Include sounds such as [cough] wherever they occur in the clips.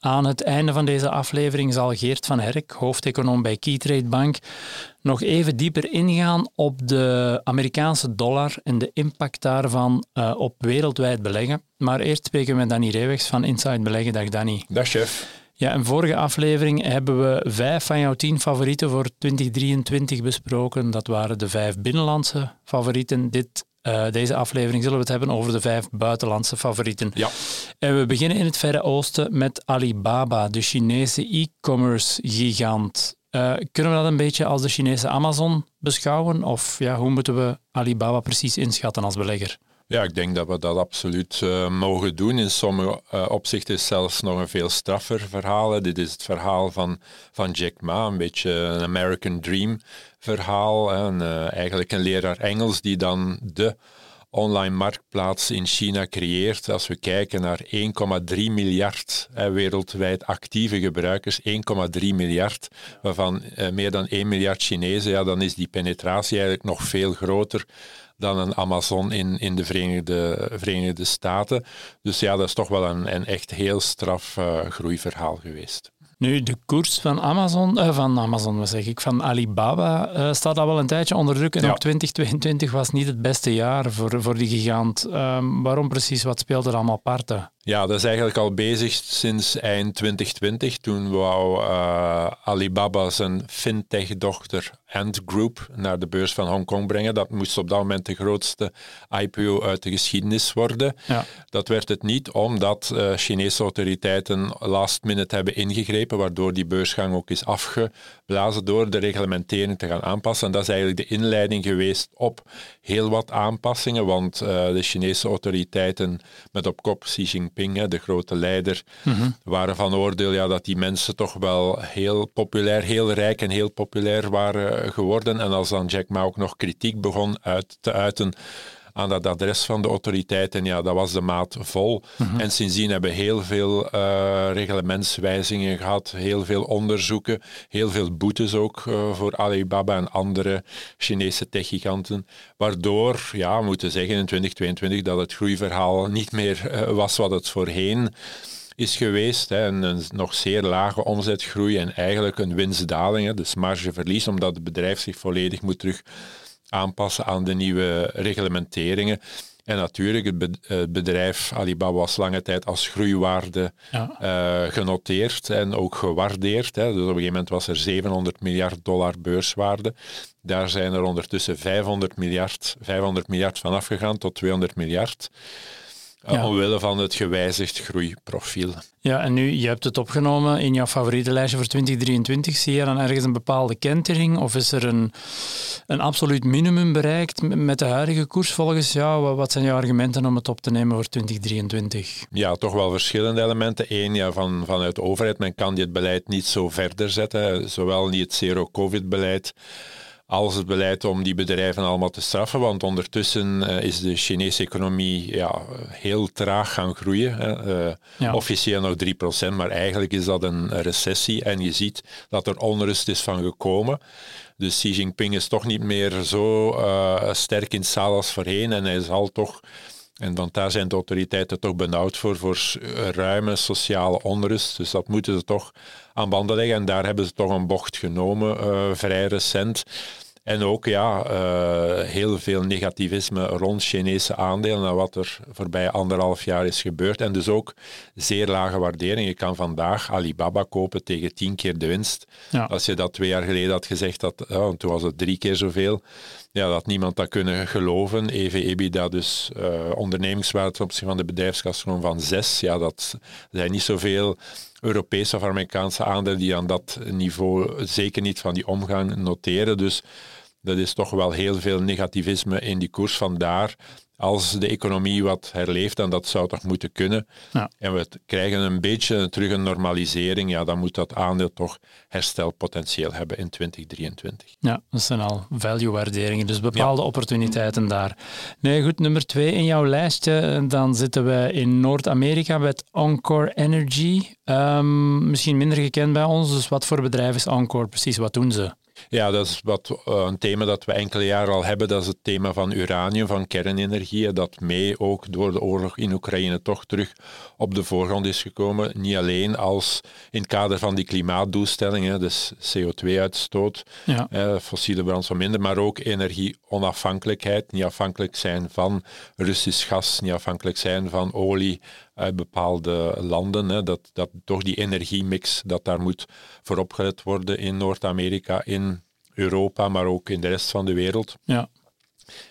Aan het einde van deze aflevering zal Geert van Herk, hoofdeconoom bij Keytrade Bank, nog even dieper ingaan op de Amerikaanse dollar en de impact daarvan uh, op wereldwijd beleggen. Maar eerst spreken we met Danny Reewegs van Inside Beleggen. Dag Danny. Dag chef. Ja, in vorige aflevering hebben we vijf van jouw tien favorieten voor 2023 besproken. Dat waren de vijf binnenlandse favorieten. Dit uh, deze aflevering zullen we het hebben over de vijf buitenlandse favorieten. Ja. En we beginnen in het Verre Oosten met Alibaba, de Chinese e-commerce gigant. Uh, kunnen we dat een beetje als de Chinese Amazon beschouwen? Of ja, hoe moeten we Alibaba precies inschatten als belegger? Ja, ik denk dat we dat absoluut uh, mogen doen. In sommige uh, opzichten is zelfs nog een veel straffer verhaal. Dit is het verhaal van, van Jack Ma, een beetje een American Dream verhaal. En, uh, eigenlijk een leraar Engels die dan de online marktplaats in China creëert. Als we kijken naar 1,3 miljard wereldwijd actieve gebruikers, 1,3 miljard, waarvan meer dan 1 miljard Chinezen, ja, dan is die penetratie eigenlijk nog veel groter dan een Amazon in, in de Verenigde, Verenigde Staten. Dus ja, dat is toch wel een, een echt heel straf uh, groeiverhaal geweest. Nu, de koers van Amazon, uh, van Amazon, zeg ik, van Alibaba uh, staat al wel een tijdje onder druk. En ja. ook 2022 was niet het beste jaar voor, voor die gigant. Um, waarom precies? Wat speelde er allemaal parten? Ja, dat is eigenlijk al bezig sinds eind 2020. Toen wou uh, Alibaba zijn fintech-dochter Ant Group naar de beurs van Hongkong brengen. Dat moest op dat moment de grootste IPO uit de geschiedenis worden. Ja. Dat werd het niet, omdat uh, Chinese autoriteiten last minute hebben ingegrepen, waardoor die beursgang ook is afgeblazen door de reglementering te gaan aanpassen. En dat is eigenlijk de inleiding geweest op heel wat aanpassingen, want uh, de Chinese autoriteiten met op kop Xi Jinping de grote leider, mm-hmm. waren van oordeel ja, dat die mensen toch wel heel populair, heel rijk en heel populair waren geworden. En als dan Jack Ma ook nog kritiek begon uit te uiten aan dat adres van de autoriteiten, ja, dat was de maat vol. Mm-hmm. En sindsdien hebben we heel veel uh, reglementswijzigingen gehad, heel veel onderzoeken, heel veel boetes ook uh, voor Alibaba en andere Chinese techgiganten, waardoor, ja, we moeten zeggen in 2022 dat het groeiverhaal niet meer uh, was wat het voorheen is geweest. Hè, een, een, nog zeer lage omzetgroei en eigenlijk een winstdaling, hè, dus margeverlies, omdat het bedrijf zich volledig moet terug aanpassen aan de nieuwe reglementeringen. En natuurlijk, het bedrijf Alibaba was lange tijd als groeiwaarde ja. uh, genoteerd en ook gewaardeerd. Hè. Dus op een gegeven moment was er 700 miljard dollar beurswaarde. Daar zijn er ondertussen 500 miljard, 500 miljard van afgegaan tot 200 miljard. Ja. Omwille van het gewijzigd groeiprofiel. Ja, en nu, je hebt het opgenomen in jouw favoriete lijstje voor 2023. Zie je dan ergens een bepaalde kentering? Of is er een, een absoluut minimum bereikt met de huidige koers volgens jou? Wat zijn jouw argumenten om het op te nemen voor 2023? Ja, toch wel verschillende elementen. Eén, ja, van, vanuit de overheid. Men kan dit beleid niet zo verder zetten. Zowel niet het zero-covid-beleid als het beleid om die bedrijven allemaal te straffen. Want ondertussen uh, is de Chinese economie ja, heel traag gaan groeien. Uh, ja. Officieel nog 3%, maar eigenlijk is dat een recessie. En je ziet dat er onrust is van gekomen. Dus Xi Jinping is toch niet meer zo uh, sterk in zaal als voorheen. En hij zal toch... En want daar zijn de autoriteiten toch benauwd voor, voor ruime sociale onrust. Dus dat moeten ze toch aan banden leggen. En daar hebben ze toch een bocht genomen, uh, vrij recent. En ook ja, uh, heel veel negativisme rond Chinese aandelen en wat er voorbij anderhalf jaar is gebeurd. En dus ook zeer lage waardering. Je kan vandaag Alibaba kopen tegen tien keer de winst. Ja. Als je dat twee jaar geleden had gezegd, dat, oh, toen was het drie keer zoveel. Ja, dat niemand dat kunnen geloven. EV-EBITDA, dus uh, ondernemingswaarde ten opzichte van de bedrijfskas gewoon van zes. Ja, dat zijn niet zoveel Europese of Amerikaanse aandelen die aan dat niveau zeker niet van die omgang noteren. Dus dat is toch wel heel veel negativisme in die koers. Vandaar als de economie wat herleeft, dan dat zou toch moeten kunnen. Ja. En we krijgen een beetje terug een normalisering, ja, dan moet dat aandeel toch herstelpotentieel hebben in 2023. Ja, dat zijn al value-waarderingen, dus bepaalde opportuniteiten daar. Nee, goed, nummer twee in jouw lijstje, dan zitten we in Noord-Amerika met Encore Energy. Um, misschien minder gekend bij ons, dus wat voor bedrijf is Encore precies? Wat doen ze? Ja, dat is wat, uh, een thema dat we enkele jaren al hebben. Dat is het thema van uranium, van kernenergie. Dat mee ook door de oorlog in Oekraïne toch terug op de voorgrond is gekomen. Niet alleen als in het kader van die klimaatdoelstellingen, dus CO2-uitstoot, ja. eh, fossiele brandstof minder, maar ook energieonafhankelijkheid. Niet afhankelijk zijn van Russisch gas, niet afhankelijk zijn van olie uit bepaalde landen. Hè, dat, dat toch die energiemix, dat daar moet voor opgelet worden in Noord-Amerika, in Europa, maar ook in de rest van de wereld. Ja.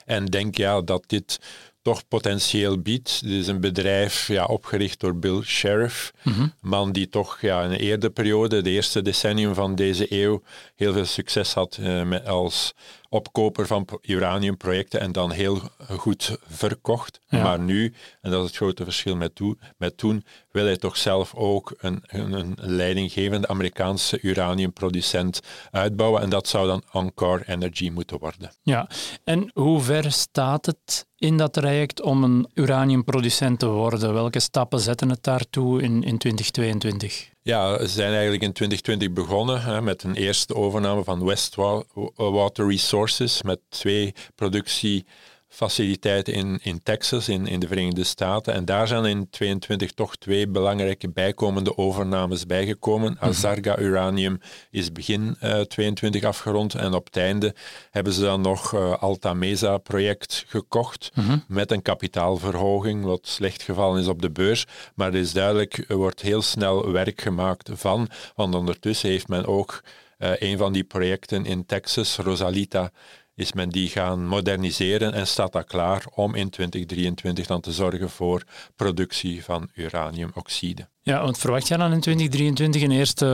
En denk ja dat dit toch potentieel biedt. Dit is een bedrijf ja, opgericht door Bill Sheriff, mm een man die toch ja, in een eerdere periode, de eerste decennium van deze eeuw, heel veel succes had eh, met, als opkoper van uraniumprojecten en dan heel goed verkocht. Maar nu, en dat is het grote verschil met, toe, met toen, wil hij toch zelf ook een, een, een leidinggevende Amerikaanse uraniumproducent uitbouwen. En dat zou dan Encore Energy moeten worden. Ja, en hoe ver staat het in dat traject om een uraniumproducent te worden? Welke stappen zetten het daartoe in, in 2022? Ja, we zijn eigenlijk in 2020 begonnen hè, met een eerste overname van Westwater Resources met twee productie faciliteiten in, in Texas, in, in de Verenigde Staten. En daar zijn in 2022 toch twee belangrijke bijkomende overnames bijgekomen. Mhm. Azarga Uranium is begin uh, eh, 22 afgerond en op het einde hebben ze dan nog uh, Alta Mesa project gekocht mhm. met een kapitaalverhoging, wat slecht gevallen is op de beurs. Maar het is duidelijk, er wordt heel snel werk gemaakt van, want ondertussen heeft men ook uh, een van die projecten in Texas, Rosalita, is men die gaan moderniseren en staat dat klaar om in 2023 dan te zorgen voor productie van uraniumoxide. Ja, want verwacht jij dan in 2023 een eerste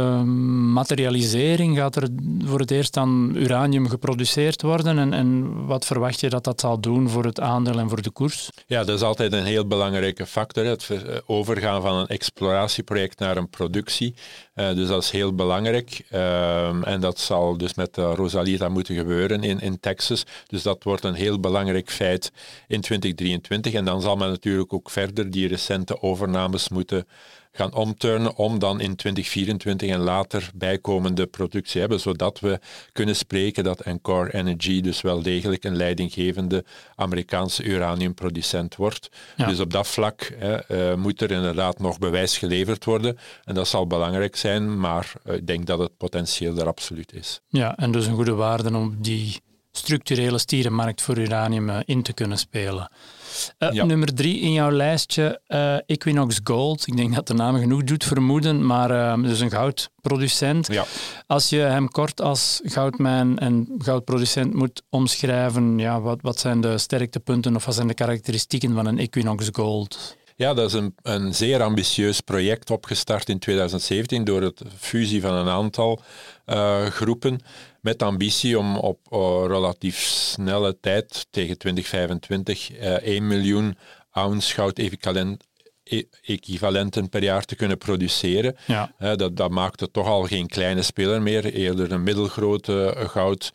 materialisering? Gaat er voor het eerst dan uranium geproduceerd worden? En, en wat verwacht je dat dat zal doen voor het aandeel en voor de koers? Ja, dat is altijd een heel belangrijke factor. Het overgaan van een exploratieproject naar een productie. Uh, dus dat is heel belangrijk. Uh, en dat zal dus met uh, Rosalita moeten gebeuren in, in Texas. Dus dat wordt een heel belangrijk feit in 2023. En dan zal men natuurlijk ook verder die recente overnames moeten gaan omturnen om dan in 2024 en later bijkomende productie hebben, zodat we kunnen spreken dat Encore Energy dus wel degelijk een leidinggevende Amerikaanse uraniumproducent wordt. Dus op dat vlak hè, uh, moet er inderdaad nog bewijs geleverd worden en dat zal belangrijk zijn, maar uh, ik denk dat het potentieel er absoluut is. Ja, en dus een goede waarde om die structurele stierenmarkt voor uranium uh, in te kunnen spelen. Uh, Nummer drie in jouw lijstje, uh, Equinox Gold. Ik denk dat de naam genoeg doet vermoeden, maar uh, dus een goudproducent. Ja. Als je hem kort als goudmijn en goudproducent moet omschrijven, ja, wat, wat zijn de sterktepunten of wat zijn de karakteristieken van een Equinox Gold? Ja, dat is een, een zeer ambitieus project opgestart in 2017 door het fusie van een aantal groepen met ambitie om op uh, relatief snelle tijd tegen 2025 uh, 1 miljoen ounce goud equivalent e-, equivalenten per jaar te kunnen produceren. Ja. Uh, dat, dat maakt het toch al geen kleine speler meer, eerder een middelgrote goud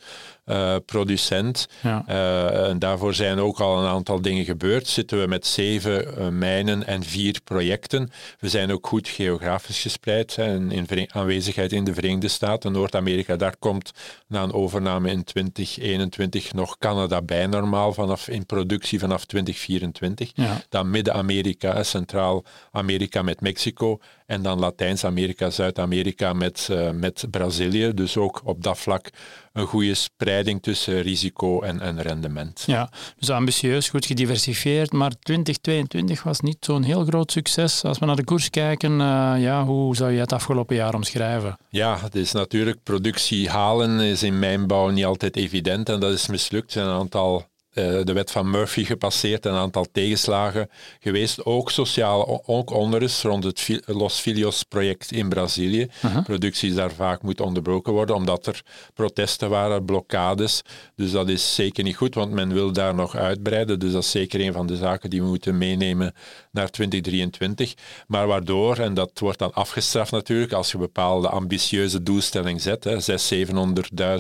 uh, producent. Ja. Uh, en daarvoor zijn ook al een aantal dingen gebeurd. Zitten we met zeven uh, mijnen en vier projecten. We zijn ook goed geografisch gespreid. Hè, in, aanwezigheid in de Verenigde Staten, Noord-Amerika. Daar komt na een overname in 2021 nog Canada bij normaal vanaf in productie vanaf 2024. Ja. Dan Midden-Amerika, Centraal-Amerika met Mexico. En dan Latijns-Amerika, Zuid-Amerika met, met Brazilië. Dus ook op dat vlak een goede spreiding tussen risico en, en rendement. Ja, dus ambitieus, goed gediversifieerd, maar 2022 was niet zo'n heel groot succes. Als we naar de koers kijken, uh, ja, hoe zou je het afgelopen jaar omschrijven? Ja, het is natuurlijk productie halen is in mijnbouw niet altijd evident en dat is mislukt. Er zijn een aantal eh, de wet van Murphy gepasseerd, een aantal tegenslagen geweest. Ook sociaal, ook onrust rond het Los Filios project in Brazilië. Uh Productie is daar vaak moet onderbroken worden, omdat er protesten waren, blokkades. Dus dat is zeker niet goed, want men wil daar nog uitbreiden. Dus dat is zeker een van de zaken die we moeten meenemen naar 2023. Maar waardoor, en dat wordt dan afgestraft natuurlijk, als je bepaalde ambitieuze doelstelling zet, 600.000,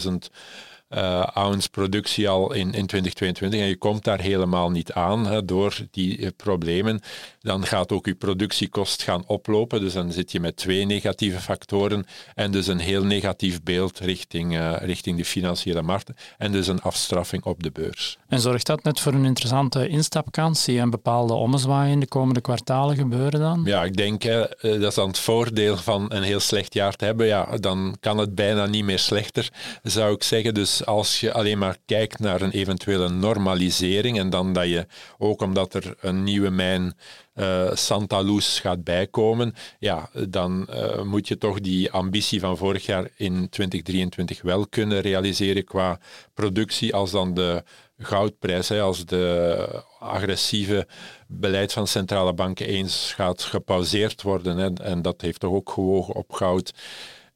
700.000 uh, ounce productie al in, in 2022 en je komt daar helemaal niet aan hè, door die uh, problemen, dan gaat ook je productiekost gaan oplopen. Dus dan zit je met twee negatieve factoren en dus een heel negatief beeld richting, uh, richting de financiële markten en dus een afstraffing op de beurs. En zorgt dat net voor een interessante instapkans? Zie je een bepaalde ommezwaai in de komende kwartalen gebeuren dan? Ja, ik denk dat is dan het voordeel van een heel slecht jaar te hebben. Ja, dan kan het bijna niet meer slechter, zou ik zeggen. Dus als je alleen maar kijkt naar een eventuele normalisering en dan dat je, ook omdat er een nieuwe mijn uh, Santa Luz gaat bijkomen, ja, dan uh, moet je toch die ambitie van vorig jaar in 2023 wel kunnen realiseren qua productie als dan de goudprijs, hè, als de agressieve beleid van centrale banken eens gaat gepauzeerd worden. Hè, en dat heeft toch ook gewogen op goud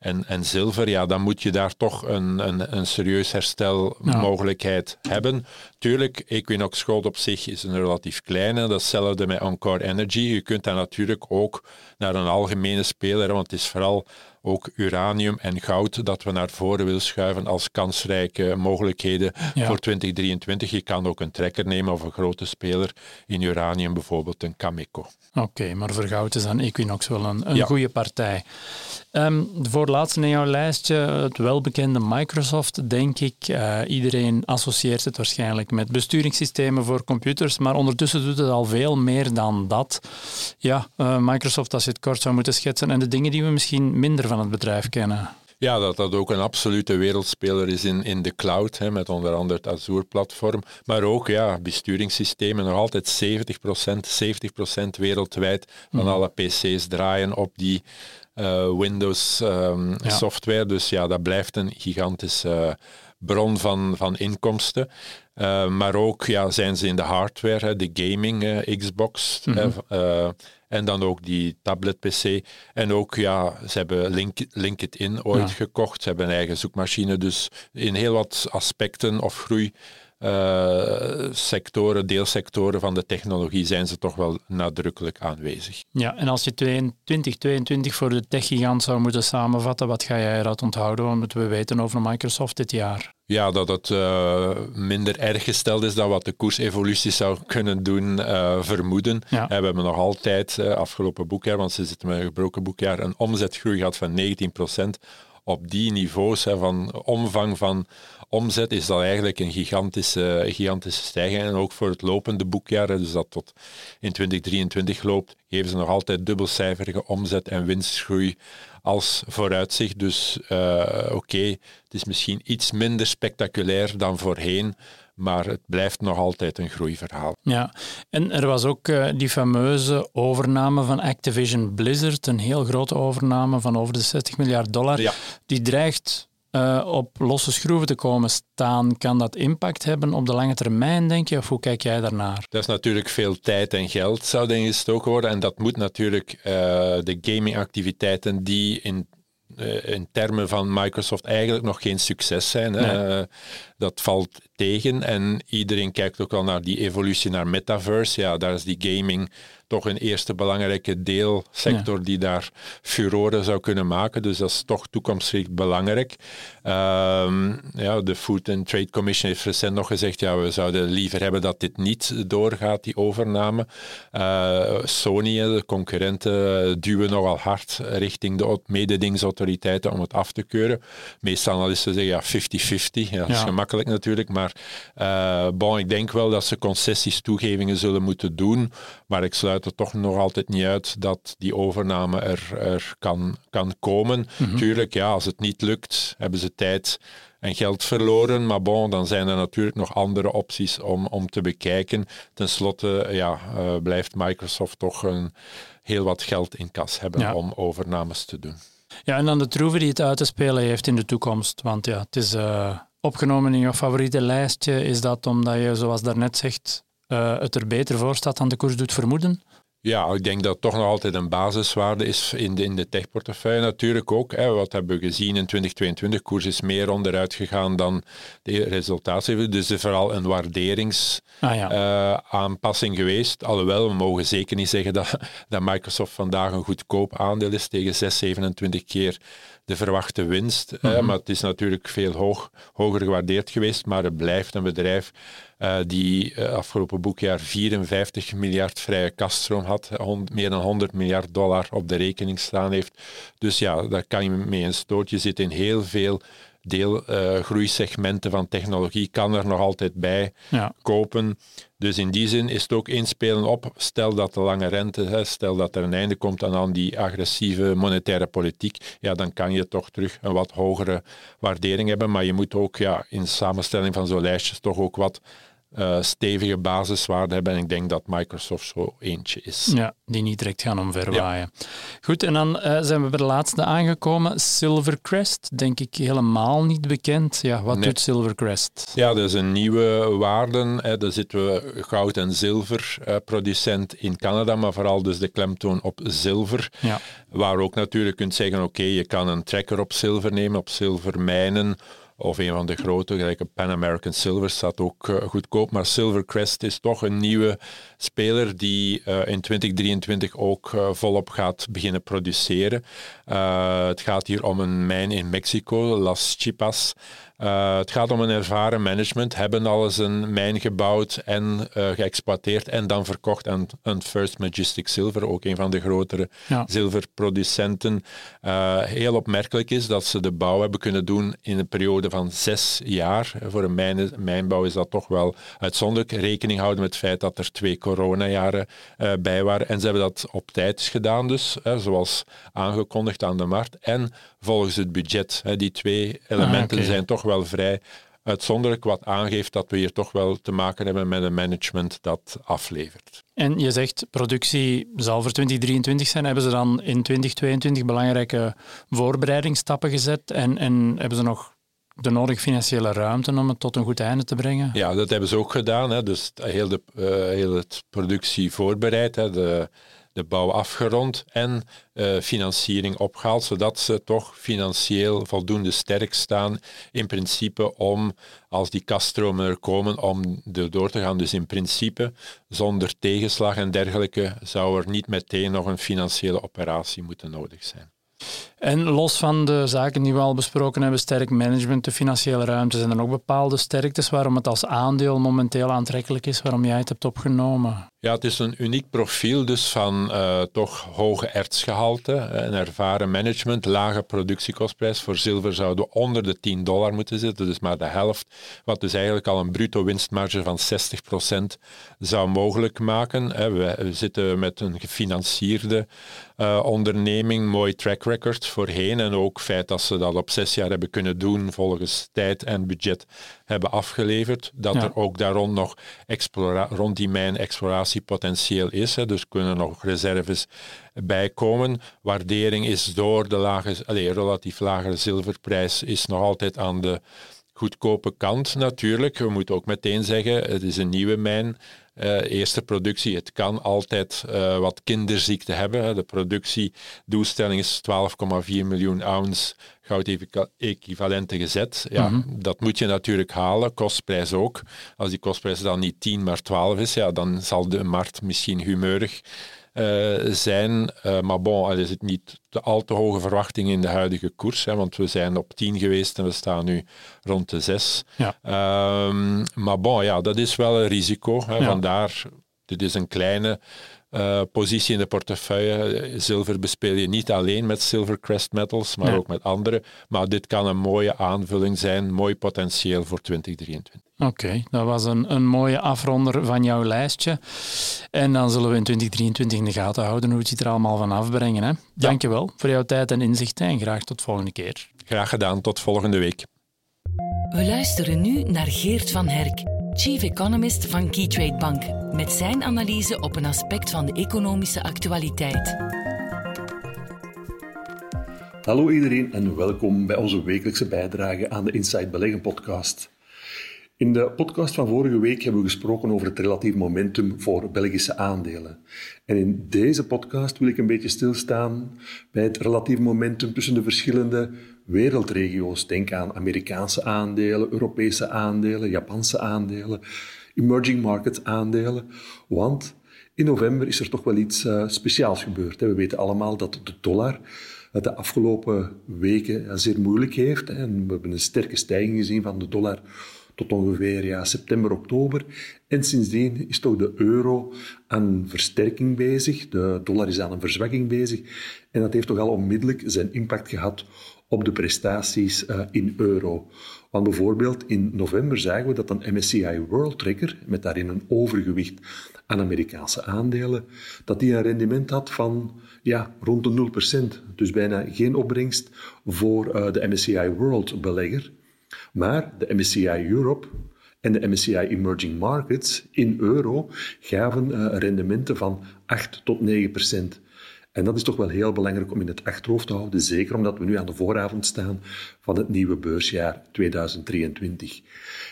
en, en zilver, ja, dan moet je daar toch een, een, een serieus herstelmogelijkheid hebben. Tuurlijk, Equinox Gold op zich is een relatief kleine. Datzelfde met Encore Energy. Je kunt daar natuurlijk ook naar een algemene speler, want het is vooral ook uranium en goud dat we naar voren willen schuiven als kansrijke mogelijkheden voor 2023. Je kan ook een trekker nemen of een grote speler in uranium, bijvoorbeeld een Cameco. Oké, maar voor goud is dan Equinox wel een, een goede partij. Um, de voorlaatste in jouw lijstje, het welbekende Microsoft, denk ik. Uh, iedereen associeert het waarschijnlijk met besturingssystemen voor computers, maar ondertussen doet het al veel meer dan dat. Ja, uh, Microsoft, als je het kort zou moeten schetsen, en de dingen die we misschien minder van het bedrijf kennen. Ja, dat dat ook een absolute wereldspeler is in, in de cloud, hè, met onder andere het Azure-platform. Maar ook ja, besturingssystemen, nog altijd 70%, 70% wereldwijd van mhm. alle PC's draaien op die uh, Windows um, software. Dus ja, dat blijft een gigantische bron van, van inkomsten. Uh, maar ook ja, zijn ze in de hardware, hè, de gaming, Xbox. Mm en dan ook die tablet-PC. En ook, ja, ze hebben Link, LinkedIn ooit gekocht. Ze hebben een eigen zoekmachine. Dus in heel wat aspecten of groei uh, sectoren, deelsectoren van de technologie zijn ze toch wel nadrukkelijk aanwezig. Ja, en als je 2022 voor de techgigant zou moeten samenvatten, wat ga jij eruit onthouden? Wat moeten we weten over Microsoft dit jaar? Ja, dat het uh, minder erg gesteld is dan wat de koersevolutie zou kunnen doen uh, vermoeden. Ja. we hebben nog altijd, afgelopen boekjaar, want ze zitten met een gebroken boekjaar, een omzetgroei gehad van 19 op die niveaus hè, van omvang van omzet is dat eigenlijk een gigantische, gigantische stijging. En ook voor het lopende boekjaar, dus dat tot in 2023 loopt, geven ze nog altijd dubbelcijferige omzet- en winstgroei als vooruitzicht. Dus uh, oké, het is misschien iets minder spectaculair dan voorheen, maar het blijft nog altijd een groeiverhaal. Ja, en er was ook uh, die fameuze overname van Activision Blizzard, een heel grote overname van over de 60 miljard dollar. Ja. Die dreigt uh, op losse schroeven te komen staan, kan dat impact hebben op de lange termijn, denk je? Of hoe kijk jij daarnaar? Dat is natuurlijk veel tijd en geld zou erin gestoken worden. En dat moet natuurlijk uh, de gamingactiviteiten die in in termen van Microsoft eigenlijk nog geen succes zijn. Nee. dat valt tegen en iedereen kijkt ook al naar die evolutie naar metaverse. Ja, daar is die gaming toch een eerste belangrijke deelsector die daar furoren zou kunnen maken. Dus dat is toch toekomstgericht belangrijk. Um, ja, de Food and Trade Commission heeft recent nog gezegd, ja, we zouden liever hebben dat dit niet doorgaat, die overname. Uh, Sony, de concurrenten, duwen nogal hard richting de mededingingsautoriteiten om het af te keuren. Meestal analisten zeggen ja, 50-50. Ja, dat is gemakkelijk natuurlijk, maar uh, bon, ik denk wel dat ze concessies, toegevingen zullen moeten doen, maar ik sluit er toch nog altijd niet uit dat die overname er, er kan, kan komen. Mm Tuurlijk, ja, als het niet lukt, hebben ze tijd en geld verloren. Maar bon, dan zijn er natuurlijk nog andere opties om, om te bekijken. Ten slotte ja, uh, blijft Microsoft toch een, heel wat geld in kas hebben om overnames te doen. Ja, en dan de troeven die het uit te spelen heeft in de toekomst. Want ja, het is... Uh opgenomen in je favoriete lijstje? Is dat omdat je, zoals daarnet zegt, uh, het er beter voor staat dan de koers doet vermoeden? Ja, ik denk dat het toch nog altijd een basiswaarde is in de, in de techportefeuille natuurlijk ook. Hè. Wat hebben we gezien in 2022? Koers is meer onderuit gegaan dan de resultaten. Dus er is vooral een waarderingsaanpassing ah, ja. uh, geweest. Alhoewel, we mogen zeker niet zeggen dat, [laughs] dat Microsoft vandaag een goedkoop aandeel is tegen 6, 27 keer de verwachte winst. Mm -hmm. maar het is natuurlijk veel hoog, hoger gewaardeerd geweest, maar het blijft een bedrijf uh, die uh, afgelopen boekjaar 54 miljard vrije kaststroom had, meer dan 100 miljard dollar op de rekening staan heeft. Dus ja, daar kan je mee een stoot. Je zit in heel veel deelgroeisegmenten uh, van technologie, kan er nog altijd bij ja. kopen. Dus in die zin is het ook inspelen op, stel dat de lange rente, hè, stel dat er een einde komt aan, aan die agressieve monetaire politiek, ja, dan kan je toch terug een wat hogere waardering hebben. Maar je moet ook ja, in samenstelling van zo'n lijstjes toch ook wat uh, stevige basiswaarde hebben. En ik denk dat Microsoft zo eentje is. Ja, die niet direct gaan omverwaaien. Ja. Goed, en dan uh, zijn we bij de laatste aangekomen. Silvercrest, denk ik helemaal niet bekend. Ja, wat nee. doet Silvercrest? Ja, dat is een nieuwe waarde. Hè. Daar zitten we goud- en zilverproducent uh, in Canada, maar vooral dus de klemtoon op zilver. Ja. Waar ook natuurlijk kunt zeggen, oké, okay, je kan een tracker op zilver nemen, op zilvermijnen of een van de grote, gelijk Pan American Silver, staat ook uh, goedkoop. Maar Silvercrest is toch een nieuwe speler die uh, in 2023 ook uh, volop gaat beginnen produceren. het gaat hier om een mijn in Mexico, Las Chipas. Uh, het gaat om een ervaren management, hebben alles een mijn gebouwd en uh, geëxploiteerd en dan verkocht aan, aan First Majestic Silver, ook een van de grotere ja. zilverproducenten. Uh, heel opmerkelijk is dat ze de bouw hebben kunnen doen in een periode van zes jaar. Voor een mijn, mijnbouw is dat toch wel uitzonderlijk. Rekening houden met het feit dat er twee coronajaren bij waren. En ze hebben dat op tijd gedaan, dus zoals aangekondigd aan de markt. En volgens het budget. Die twee elementen ah, okay. zijn toch wel vrij uitzonderlijk, wat aangeeft dat we hier toch wel te maken hebben met een management dat aflevert. En je zegt productie zal voor 2023 zijn. Hebben ze dan in 2022 belangrijke voorbereidingsstappen gezet en, en hebben ze nog de nodige financiële ruimte om het tot een goed einde te brengen? Ja, dat hebben ze ook gedaan. Hè. Dus heel, de, uh, heel het productie voorbereid. Hè. De, de bouw afgerond en uh, financiering opgehaald, zodat ze toch financieel voldoende sterk staan in principe om, als die kaststromen er komen, om er door te gaan. Dus in principe, zonder tegenslag en dergelijke, zou er niet meteen nog een financiële operatie moeten nodig zijn. En los van de zaken die we al besproken hebben, sterk management, de financiële ruimte, zijn er nog bepaalde sterktes waarom het als aandeel momenteel aantrekkelijk is, waarom jij het hebt opgenomen? Ja, het is een uniek profiel dus van uh, toch hoge ertsgehalte, een ervaren management, lage productiekostprijs. Voor zilver zouden we onder de 10 dollar moeten zitten, dus maar de helft, wat dus eigenlijk al een bruto winstmarge van 60% zou mogelijk maken. We zitten met een gefinancierde uh, onderneming, mooi track record voorheen en ook het feit dat ze dat op zes jaar hebben kunnen doen volgens tijd en budget hebben afgeleverd, dat ja. er ook daar rond nog rond die mijn exploratiepotentieel is. Hè. Dus kunnen nog reserves bijkomen. Waardering is door de lage, allez, relatief lagere zilverprijs is nog altijd aan de goedkope kant natuurlijk. We moeten ook meteen zeggen, het is een nieuwe mijn. Uh, eerste productie, het kan altijd uh, wat kinderziekte hebben. De productiedoelstelling is 12,4 miljoen ounce goud-equivalenten gezet. Ja, mm -hmm. Dat moet je natuurlijk halen, kostprijs ook. Als die kostprijs dan niet 10, maar 12 is, ja, dan zal de markt misschien humeurig uh, zijn. Uh, maar bon, er zit niet te al te hoge verwachtingen in de huidige koers, hè, want we zijn op 10 geweest en we staan nu rond de 6. Ja. Um, maar bon, ja, dat is wel een risico. Hè, ja. Vandaar, dit is een kleine uh, positie in de portefeuille. Zilver bespeel je niet alleen met Silvercrest Metals, maar nee. ook met andere. Maar dit kan een mooie aanvulling zijn, mooi potentieel voor 2023. Oké, okay, dat was een, een mooie afronder van jouw lijstje. En dan zullen we in 2023 in de gaten houden hoe het je er allemaal van afbrengen. Hè? Dankjewel voor jouw tijd en inzichten en graag tot volgende keer. Graag gedaan, tot volgende week. We luisteren nu naar Geert van Herk, Chief Economist van Keytrade Bank, met zijn analyse op een aspect van de economische actualiteit. Hallo iedereen en welkom bij onze wekelijkse bijdrage aan de Inside Beleggen podcast. In de podcast van vorige week hebben we gesproken over het relatief momentum voor Belgische aandelen. En in deze podcast wil ik een beetje stilstaan bij het relatief momentum tussen de verschillende wereldregio's. Denk aan Amerikaanse aandelen, Europese aandelen, Japanse aandelen, emerging market aandelen. Want in november is er toch wel iets uh, speciaals gebeurd. We weten allemaal dat de dollar de afgelopen weken zeer moeilijk heeft. En we hebben een sterke stijging gezien van de dollar tot ongeveer ja, september, oktober. En sindsdien is toch de euro aan versterking bezig. De dollar is aan een verzwakking bezig. En dat heeft toch al onmiddellijk zijn impact gehad op de prestaties uh, in euro. Want bijvoorbeeld in november zagen we dat een MSCI World Tracker, met daarin een overgewicht aan Amerikaanse aandelen, dat die een rendement had van ja, rond de 0%. Dus bijna geen opbrengst voor uh, de MSCI World belegger. Maar de MSCI Europe en de MSCI Emerging Markets in euro gaven uh, rendementen van 8 tot 9 procent. En dat is toch wel heel belangrijk om in het achterhoofd te houden, zeker omdat we nu aan de vooravond staan van het nieuwe beursjaar 2023.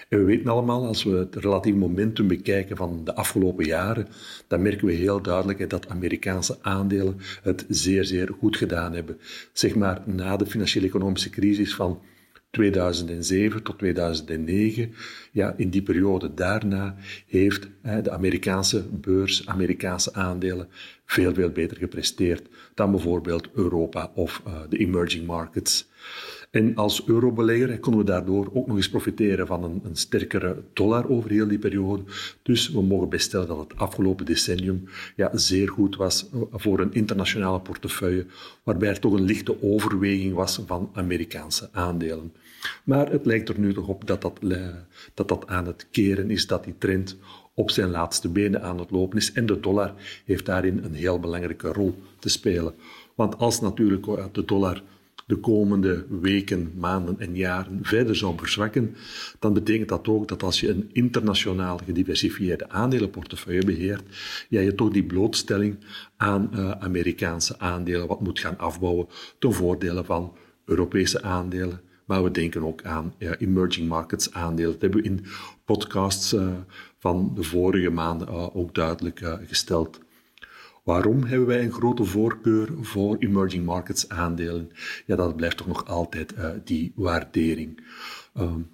En we weten allemaal, als we het relatief momentum bekijken van de afgelopen jaren, dan merken we heel duidelijk dat Amerikaanse aandelen het zeer, zeer goed gedaan hebben. Zeg maar na de financiële economische crisis van 2007 tot 2009. Ja, in die periode daarna heeft de Amerikaanse beurs, Amerikaanse aandelen veel, veel beter gepresteerd dan bijvoorbeeld Europa of uh, de emerging markets. En als eurobelegger konden we daardoor ook nog eens profiteren van een, een, sterkere dollar over heel die periode. Dus we mogen bestellen dat het afgelopen decennium ja, zeer goed was voor een internationale portefeuille, waarbij er toch een lichte overweging was van Amerikaanse aandelen. Maar het lijkt er nu toch op dat dat, dat dat aan het keren is, dat die trend op zijn laatste benen aan het lopen is. En de dollar heeft daarin een heel belangrijke rol te spelen. Want als natuurlijk de dollar de komende weken, maanden en jaren verder zou verzwakken, dan betekent dat ook dat als je een internationaal gediversifieerde aandelenportefeuille beheert, ja, je toch die blootstelling aan uh, Amerikaanse aandelen wat moet gaan afbouwen ten voordele van Europese aandelen. Maar we denken ook aan ja, emerging markets aandelen. Dat hebben we in podcasts uh, van de vorige maanden ook duidelijk gesteld. Waarom hebben wij een grote voorkeur voor emerging markets aandelen? Ja, dat blijft toch nog altijd uh, die waardering. Um,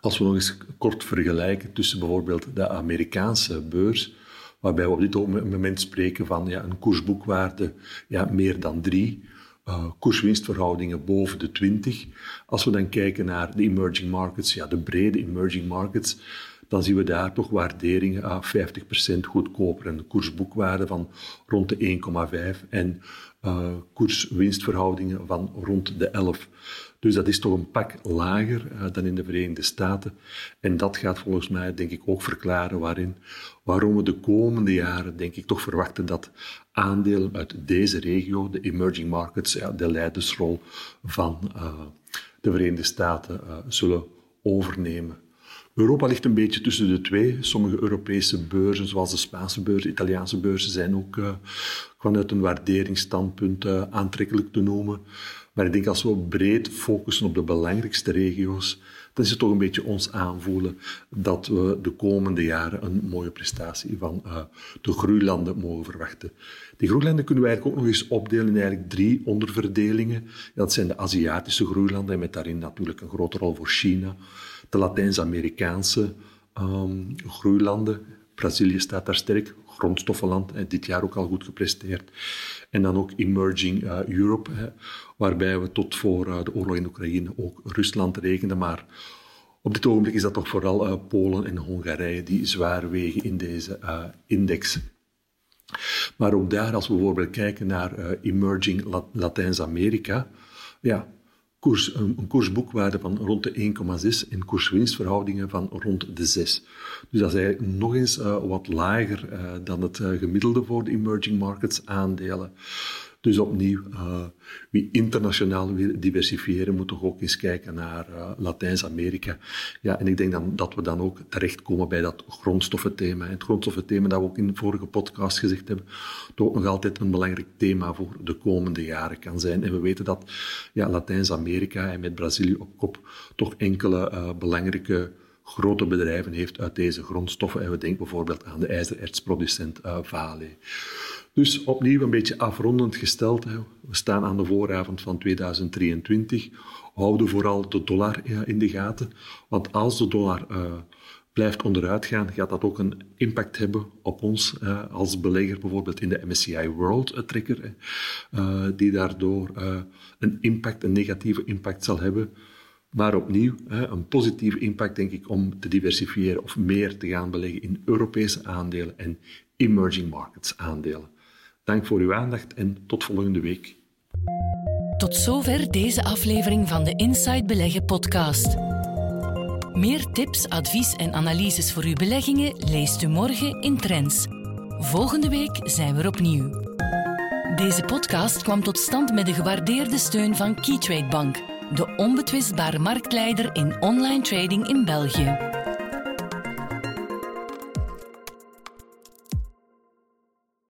als we nog eens kort vergelijken tussen bijvoorbeeld de Amerikaanse beurs, waarbij we op dit moment spreken van ja, een koersboekwaarde ja, meer dan 3, uh, koerswinstverhoudingen boven de 20. Als we dan kijken naar de emerging markets, ja, de brede emerging markets, dan zien we daar toch waarderingen aan 50% goedkoper. Een koersboekwaarde van rond de 1,5 en uh, koerswinstverhoudingen van rond de 11. Dus dat is toch een pak lager uh, dan in de Verenigde Staten. En dat gaat volgens mij, denk ik, ook verklaren waarin, waarom we de komende jaren, denk ik, toch verwachten dat aandelen uit deze regio, de emerging markets, de leidersrol van uh, de Verenigde Staten zullen overnemen. Europa ligt een beetje tussen de twee. Sommige Europese beurzen, zoals de Spaanse beurzen, Italiaanse beurzen, zijn ook uh, vanuit een waarderingsstandpunt uh, aantrekkelijk te noemen. Maar ik denk als we breed focussen op de belangrijkste regio's, dan is het toch een beetje ons aanvoelen dat we de komende jaren een mooie prestatie van uh, de groeilanden mogen verwachten. Die groeilanden kunnen we eigenlijk ook nog eens opdelen in eigenlijk drie onderverdelingen. dat zijn de Aziatische groeilanden, en met daarin natuurlijk een grote rol voor China de Latijns-Amerikaanse um, groeilanden. Brazilië staat daar sterk, grondstoffenland, en dit jaar ook al goed gepresteerd. En dan ook Emerging uh, Europe, hè, waarbij we tot voor uh, de oorlog in Oekraïne ook Rusland rekenden. Maar op dit ogenblik is dat toch vooral Polen en Hongarije die zwaar wegen in deze index. Maar ook daar, als we bijvoorbeeld kijken naar Emerging Latijns-Amerika, ja, koers, een, koersboekwaarde van rond de 1,6 en koerswinstverhoudingen van rond de 6. Dus dat is eigenlijk nog eens uh, wat lager uh, dan het uh, gemiddelde voor de emerging markets aandelen. Dus opnieuw, uh, wie internationaal wil diversifiëren, moet toch ook eens kijken naar uh, Latijns-Amerika. Ja, en ik denk dan dat we dan ook terechtkomen bij dat grondstoffenthema. Het grondstoffenthema dat we ook in de vorige podcast gezegd hebben, toch nog altijd een belangrijk thema voor de komende jaren kan zijn. En we weten dat ja, Latijns-Amerika en met Brazilië op kop toch enkele uh, belangrijke grote bedrijven heeft uit deze grondstoffen. En we denken bijvoorbeeld aan de ijzerertsproducent Vale. Dus opnieuw een beetje afrondend gesteld. We staan aan de vooravond van 2023. Houden vooral de dollar in de gaten. Want als de dollar uh, blijft onderuit gaan, gaat dat ook een impact hebben op ons uh, als belegger, bijvoorbeeld in de MSCI World Tracker, uh, die daardoor een impact, een negatieve impact zal hebben. Maar opnieuw, een positieve impact, denk ik, om te diversifiëren of meer te gaan beleggen in Europese aandelen en emerging markets aandelen. Dank voor uw aandacht en tot volgende week. Tot zover deze aflevering van de Inside Beleggen podcast. Meer tips, advies en analyses voor uw beleggingen leest u morgen in Trends. Volgende week zijn we er opnieuw. Deze podcast kwam tot stand met de gewaardeerde steun van Keytrade Bank, de onbetwistbare marktleider in online trading in België.